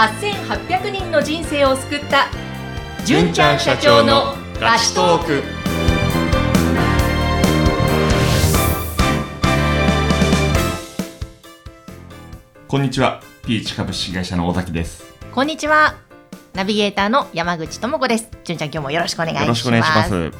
8800人の人生を救った純ちゃん社長のラストークこんにちは。ピーチ株式会社の尾崎です。こんにちはナビゲーターの山口智子です純ちゃん今日もよろしくお願いしますよろしくお願いします。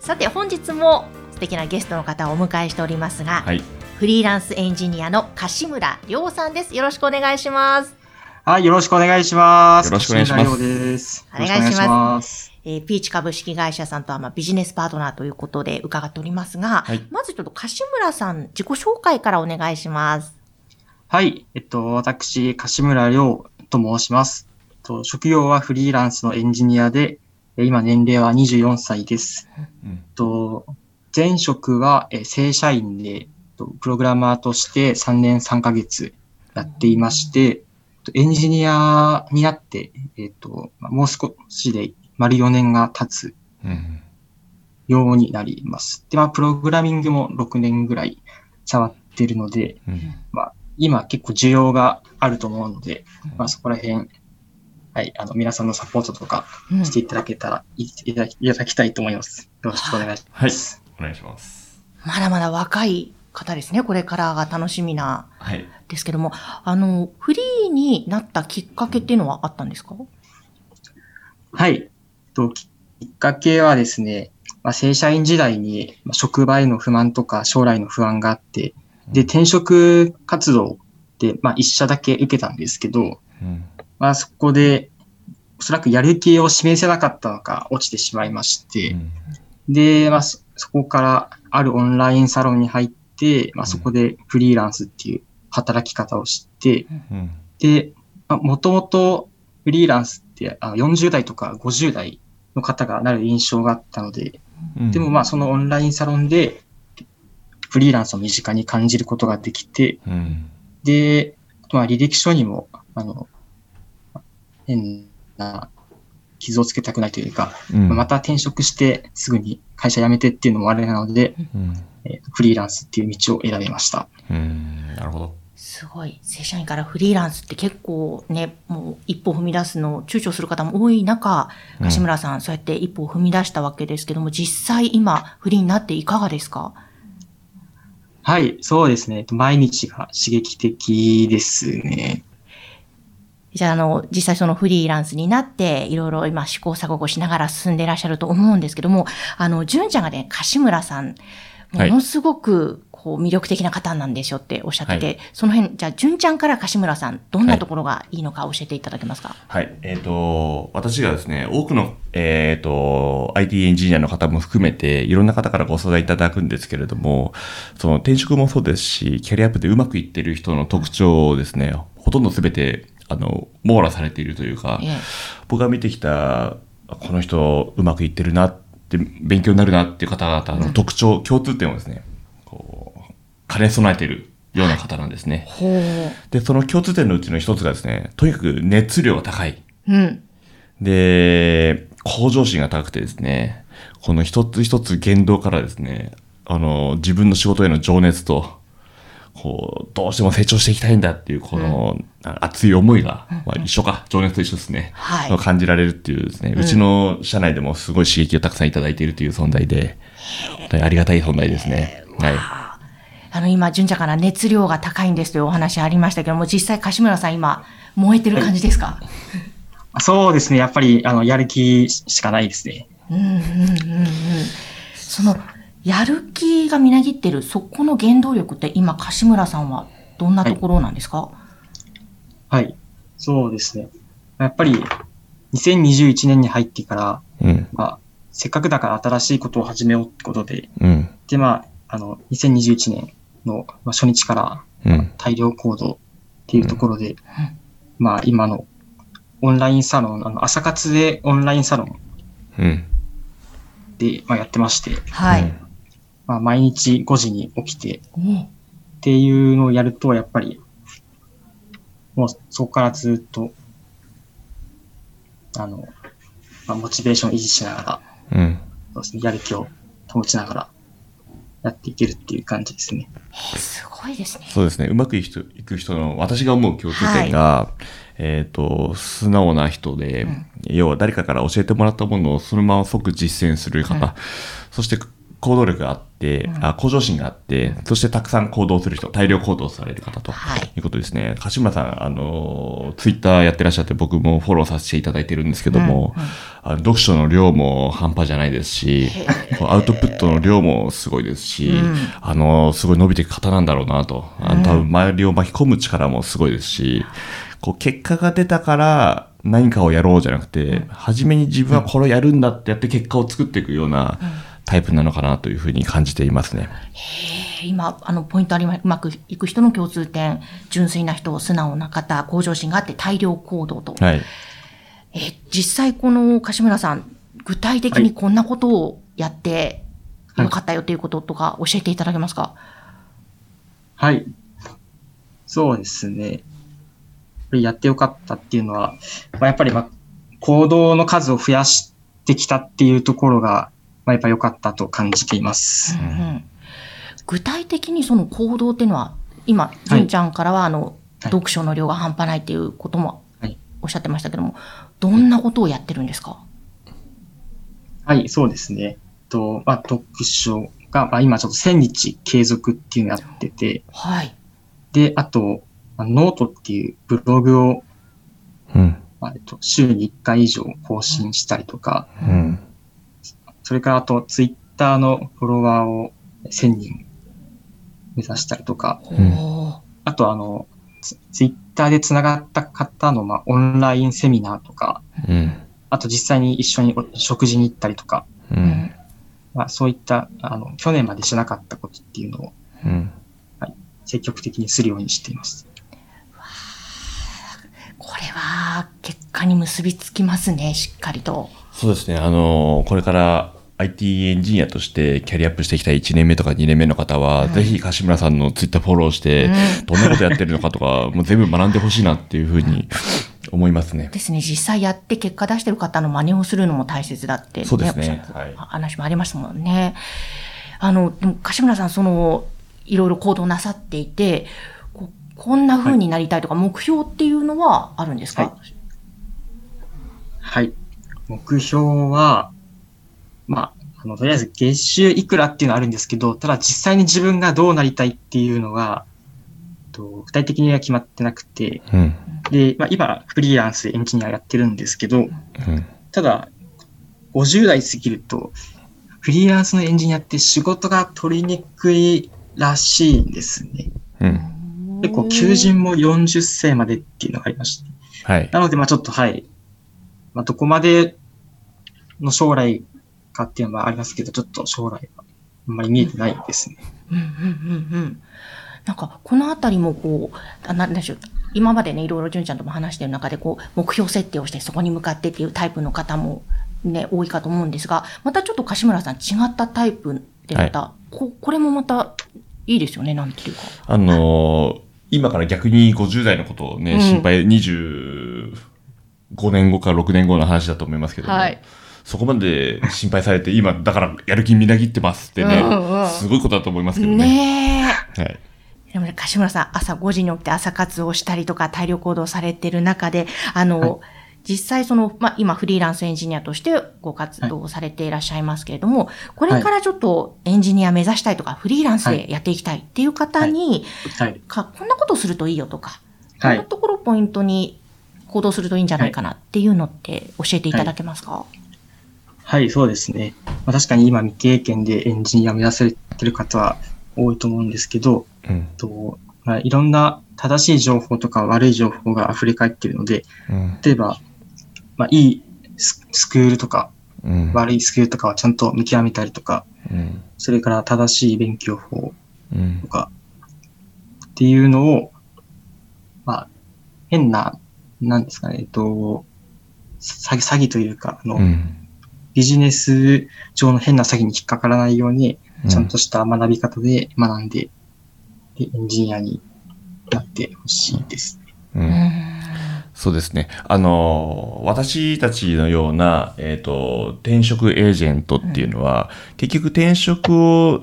さて本日も素敵なゲストの方をお迎えしておりますが、はい。フリーランスエンジニアの柏村亮さんですよろしくお願いしますはい、よろしくお願いします。よろしくお願いします。お願いしますよろくお願いします。えーピーチ株式会社さんとはまあビジネスパートナーということで伺っておりますが、はいまずちょっと柏村さん自己紹介からお願いします。はい、えっと、私、柏村亮と申します。えっと職業はフリーランスのエンジニアで、え今年齢は24歳です。うんえっと、前職はえ正社員で、えっとプログラマーとして3年3ヶ月やっていまして、えっとエンジニアになって、えっと、まあもう少しで丸4年が経つうん。ようになります。で、まあ、プログラミングも6年ぐらい触ってるので、うん。今結構需要があると思うので、まあ、そこら辺、はい、あの、皆さんのサポートとかうんしていただけたらいいただきいただきたいと思います。よろしくお願いしはいます。。お願いします。まだまだ若い方ですね。これからが楽しみなはい。ですけども、あの、フリーになったきっかけっていうのはあったんですか？はい。えっとききっかけはですね、まあ、正社員時代にまあ職場への不満とか将来の不安があって、で、転職活動で、まあ、一社だけ受けたんですけど、うん。まあそこで、おそらくやる気を示せなかったのか落ちてしまいまして、で、まあそそこからあるオンラインサロンに入って、まあそこでフリーランスっていう働き方を知って、うん。で、まあ、もともとフリーランスってあの40代とか50代の方がなる印象があったので、うん。でもまあそのオンラインサロンでフリーランスを身近に感じることができて、うん。で、まあ、履歴書にも、あの、変な傷をつけたくないというか、うん。また転職してすぐに会社辞めてっていうのもあれなので、うん。えーフリーランスっていう道を選びました。うん。なるほど。すごい。正社員からフリーランスって結構ね、もう一歩踏み出すのを躊躇する方も多い中、うん柏村さん、そうやって一歩を踏み出したわけですけども、実際今フリーになっていかがですか？はい、そうですね。毎日が刺激的ですね。じゃあ、あの、実際そのフリーランスになって、いろいろ今試行錯誤しながら進んでいらっしゃると思うんですけども、あの、純ちゃんがね、柏村さん、もはい。のすごく、こう、魅力的な方なんでしょっておっしゃってて、はい。その辺、じゃあ、純ちゃんから柏村さん、どんなところがいいのか教えていただけますか、はい。えっ、と、私がですね、多くの、えっ、と、IT エンジニアの方も含めて、いろんな方からご相談いただくんですけれども、その転職もそうですし、キャリアアップでうまくいってる人の特徴をですね、ほとんど全て、あの、網羅されているというか、ええ僕が見てきた、この人うまくいってるなって、勉強になるなっていう方々の特徴、共通点をですね、こう、兼ね備えているような方なんですね。ほう。で、その共通点のうちの一つがですね、とにかく熱量が高い。うん。で、向上心が高くてですね、この一つ一つ言動からですね、あの、自分の仕事への情熱と、こう、どうしても成長していきたいんだっていう、この、熱い思いが、まあ一緒か、情熱と一緒ですね。はい感じられるっていうですね、うちの社内でもすごい刺激をたくさんいただいているという存在で、本当にありがたい存在ですね。はい。あの、今、純ちゃんから熱量が高いんですというお話ありましたけども、実際、柏村さん今、燃えてる感じですか、そうですね。やっぱり、あの、やる気しかないですね。うんうんうんうん。その、やる気がみなぎってる、そこの原動力って今、柏村さんはどんなところなんですか、はい。そうですね。やっぱり、2021年に入ってから、うん。まあ、せっかくだから新しいことを始めようってことで、うん。で、まあ、あの、2021年の、まあ、初日からうん。大量行動っていうところで、まあ、今のオンラインサロン、あの、朝活でオンラインサロンうん。で、まあ、やってまして、はい。うんまあ、毎日5時に起きておっていうのをやると、やっぱり、もうそこからずっと、あの、まあ、モチベーションを維持しながら、うん。そうですね、やる気を保ちながらやっていけるっていう感じですね。えすごいですね。そうですね。うまくいく人いく人の、私が思う共通点が、えっ、と、素直な人で、要は誰かから教えてもらったものをそのまま即実践する方、そして行動力があって、あ向上心があって、そしてたくさん行動する人、大量行動される方とはい。いうことですね。柏村さん、あの、ツイッターやってらっしゃって僕もフォローさせていただいてるんですけども、あの読書の量も半端じゃないですし、アウトプットの量もすごいですし、うん。あの、すごい伸びていく方なんだろうなと。あの多分周りを巻き込む力もすごいですし、こう結果が出たから何かをやろうじゃなくて、初めに自分はこれをやるんだってやって結果を作っていくようなタイプなのかなというふうに感じていますね。えー今、あの、ポイントありま、うまくいく人の共通点、純粋な人、素直な方、向上心があって大量行動と。はい。えー実際この柏村さん、具体的にこんなことをやってよかったよということとか教えていただけますか、はい。そうですね。やってよかったっていうのは、まあ、やっぱり、まあ、行動の数を増やしてきたっていうところが、まあ、やっぱ良かったと感じています。うんうん具体的にその行動っていうのは、今、純ちゃんからは、あの、はい読書の量が半端ないっていうこともはいおっしゃってましたけども、どんなことをやってるんですか？はい、そうですね。と、まあ、読書が、まあ、今ちょっと1000日継続っていうのをやってて、はい。で、あと、まあ、ノートっていうブログを、うん。まあえっと、週に1回以上更新したりとか、うん。それからあと、ツイッターのフォロワーを1000人目指したりとか、あとあの、ツツイッターで繋がった方の、まあ、オンラインセミナーとか、うん。あと実際に一緒にお食事に行ったりとか、う。うんんまあ、そういった、あの、去年までしなかったことっていうのをうん。積極的にするようにしています。これは、結果に結びつきますね、しっかりと。そうですね。あの、これから IT エンジニアとしてキャリアアップしてきた1年目とか2年目の方は、ぜひ柏村さんのツイッターフォローして、うん。どんなことやってるのかとか、もう全部学んでほしいなっていうふうに思いますね。ですね、実際やって結果出してる方の真似をするのも大切だって、そうですね。はい話もありましたもんね。あの、でも柏村さん、その、いろいろ行動なさっていて、ここんな風になりたいとか、目標っていうのはあるんですか、ははい。目標は、まあ、あの、とりあえず月収いくらっていうのはあるんですけど、ただ実際に自分がどうなりたいっていうのは、と具体的には決まってなくて、うん。で、まあ今、フリーランスでエンジニアやってるんですけど、うん。ただ、50代過ぎると、フリーランスのエンジニアって仕事が取りにくいらしいんですね。うん。結構求人も40歳までっていうのがありまして。はい。なので、まあちょっとはい。まあどこまでの将来かっていうのはありますけど、ちょっと将来はあんまり見えてないですね。うんうんうんうん。なんか、このあたりもこう、あなんでしょう。今までね、いろいろ純ちゃんとも話してる中で、こう、目標設定をしてそこに向かってっていうタイプの方もね、多いかと思うんですが、またちょっと柏村さん違ったタイプでまた、ここれもまたいいですよね、なんていうか。あのー今から逆に50代のことをね、うん心配、25年後か6年後の話だと思いますけども、はいそこまで心配されて、今、だからやる気みなぎってますってね、うんうんすごいことだと思いますけどね。ねえ。はい。ででもね、柏村さん、朝5時に起きて朝活をしたりとか、大量行動されてる中で、あの、はい実際その、まあ、今フリーランスエンジニアとしてご活動をされていらっしゃいますけれども、これからちょっとエンジニア目指したいとか、フリーランスでやっていきたいっていう方に、はい。かこんなことするといいよとか、こはんないところをポイントに行動するといいんじゃないかなっていうのって教えていただけますか、はい、そうですね。まあ、確かに今未経験でエンジニアを目指されてる方は多いと思うんですけど、うん。とまあ、いろんな正しい情報とか悪い情報が溢れ返っているので、うん。例えば、まあ、いいススクールとかうん。悪いスクールとかはちゃんと見極めたりとか、うん。それから正しい勉強法うんと。かっていうのを、まあ、変な、なんですかね、えっと、詐欺詐欺というか、あの、うん。ビジネス上の変な詐欺に引っかからないように、ちゃんとした学び方で学んで、で、エンジニアになってほしいですね。う。うんんそうですね。あの、私たちのような、えっ、と、転職エージェントっていうのは、結局転職を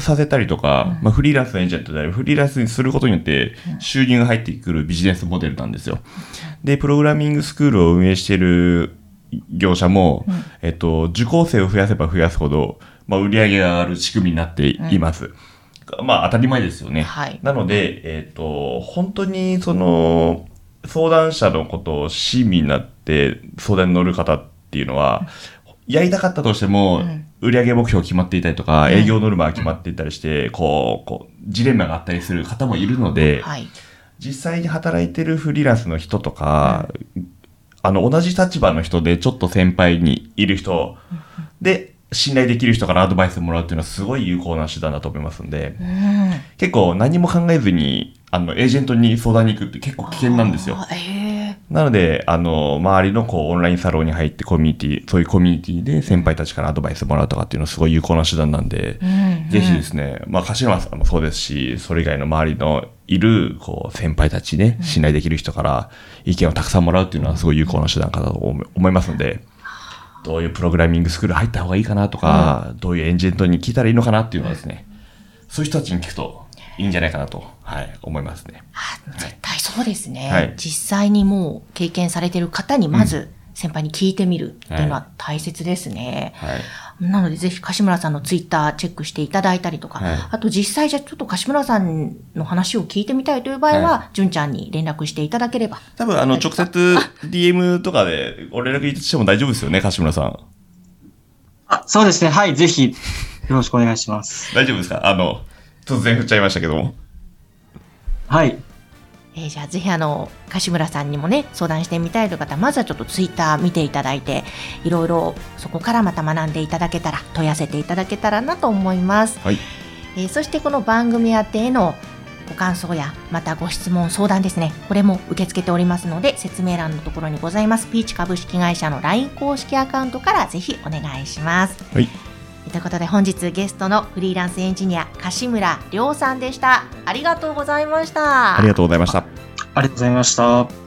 させたりとか、まあ、フリーランスのエージェントであるフリーランスにすることによって収入が入ってくるビジネスモデルなんですよ。で、プログラミングスクールを運営している業者も、えっと、受講生を増やせば増やすほど、まあ、売り上げが上がる仕組みになっています。まあ、当たり前ですよね。はいなので、えっ、と、本当にその、相談者のことを親身になって相談に乗る方っていうのは、やりたかったとしても、うん売上目標決まっていたりとか、うん営業ノルマが決まっていたりして、こう、こう、ジレンマがあったりする方もいるので、はい。実際に働いてるフリーランスの人とか、あの、同じ立場の人でちょっと先輩にいる人で、信頼できる人からアドバイスもらうっていうのはすごい有効な手段だと思いますんで、うん。結構何も考えずに、あの、エージェントに相談に行くって結構危険なんですよ。なので、あの、周りのこう、オンラインサロンに入ってコミュニティ、そういうコミュニティで先輩たちからアドバイスもらうとかっていうのはすごい有効な手段なんで、えうん。ぜひですね、まあ、柏山さんもそうですし、それ以外の周りのいる、こう、先輩たちね、信頼できる人から意見をたくさんもらうっていうのはすごい有効な手段かなと思思いますので、どういうプログラミングスクール入った方がいいかなとか、どういうエンジェントに聞いたらいいのかなっていうのはですね、そういう人たちに聞くといいんじゃないかなと、はい、思いますね。あ絶対そうですね、はい実際にもう経験されてる方にまず先輩に聞いてみるっていうのは大切ですね。はい。なのでぜひ柏村さんのツイッターチェックしていただいたりとか、はいあと実際じゃちょっと柏村さんの話を聞いてみたいという場合は、は純ちゃんに連絡していただければ。多分、あの、直接 DM とかでお連絡しても大丈夫ですよね、柏村さん。あ、そうですね。はい。ぜひ、よろしくお願いします。大丈夫ですか？あの、突然振っちゃいましたけども。はい。えーじゃあぜひあの柏村さんにもね相談してみたいという方はまずはちょっとツイッター見ていただいていろいろそこからまた学んでいただけたら問い合わせていただけたらなと思います、はい。えーそしてこの番組宛てへのご感想やまたご質問相談ですねこれも受け付けておりますので説明欄のところにございますピーチ株式会社の LINE 公式アカウントからぜひお願いしますはい。ということで本日ゲストのフリーランスエンジニア柏村亮さんでしたありがとうございましたありがとうございました。ありがとうございました。